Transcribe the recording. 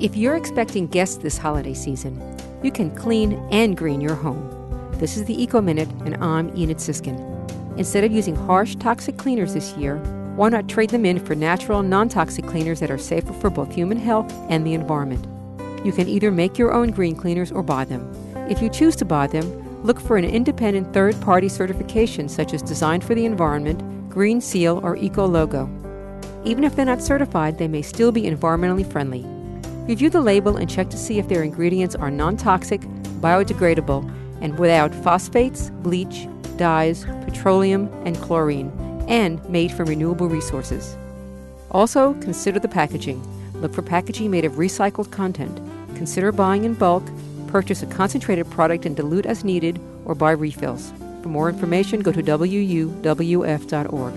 If you're expecting guests this holiday season, you can clean and green your home. This is the Eco Minute, and I'm Enid Sisskin. Instead of using harsh, toxic cleaners this year, why not trade them in for natural, non toxic cleaners that are safer for both human health and the environment? You can either make your own green cleaners or buy them. If you choose to buy them, look for an independent third party certification such as Design for the Environment, Green Seal, or Eco Logo. Even if they're not certified, they may still be environmentally friendly. Review the label and check to see if their ingredients are non toxic, biodegradable, and without phosphates, bleach, dyes, petroleum, and chlorine, and made from renewable resources. Also, consider the packaging. Look for packaging made of recycled content. Consider buying in bulk, purchase a concentrated product and dilute as needed, or buy refills. For more information, go to wuwf.org.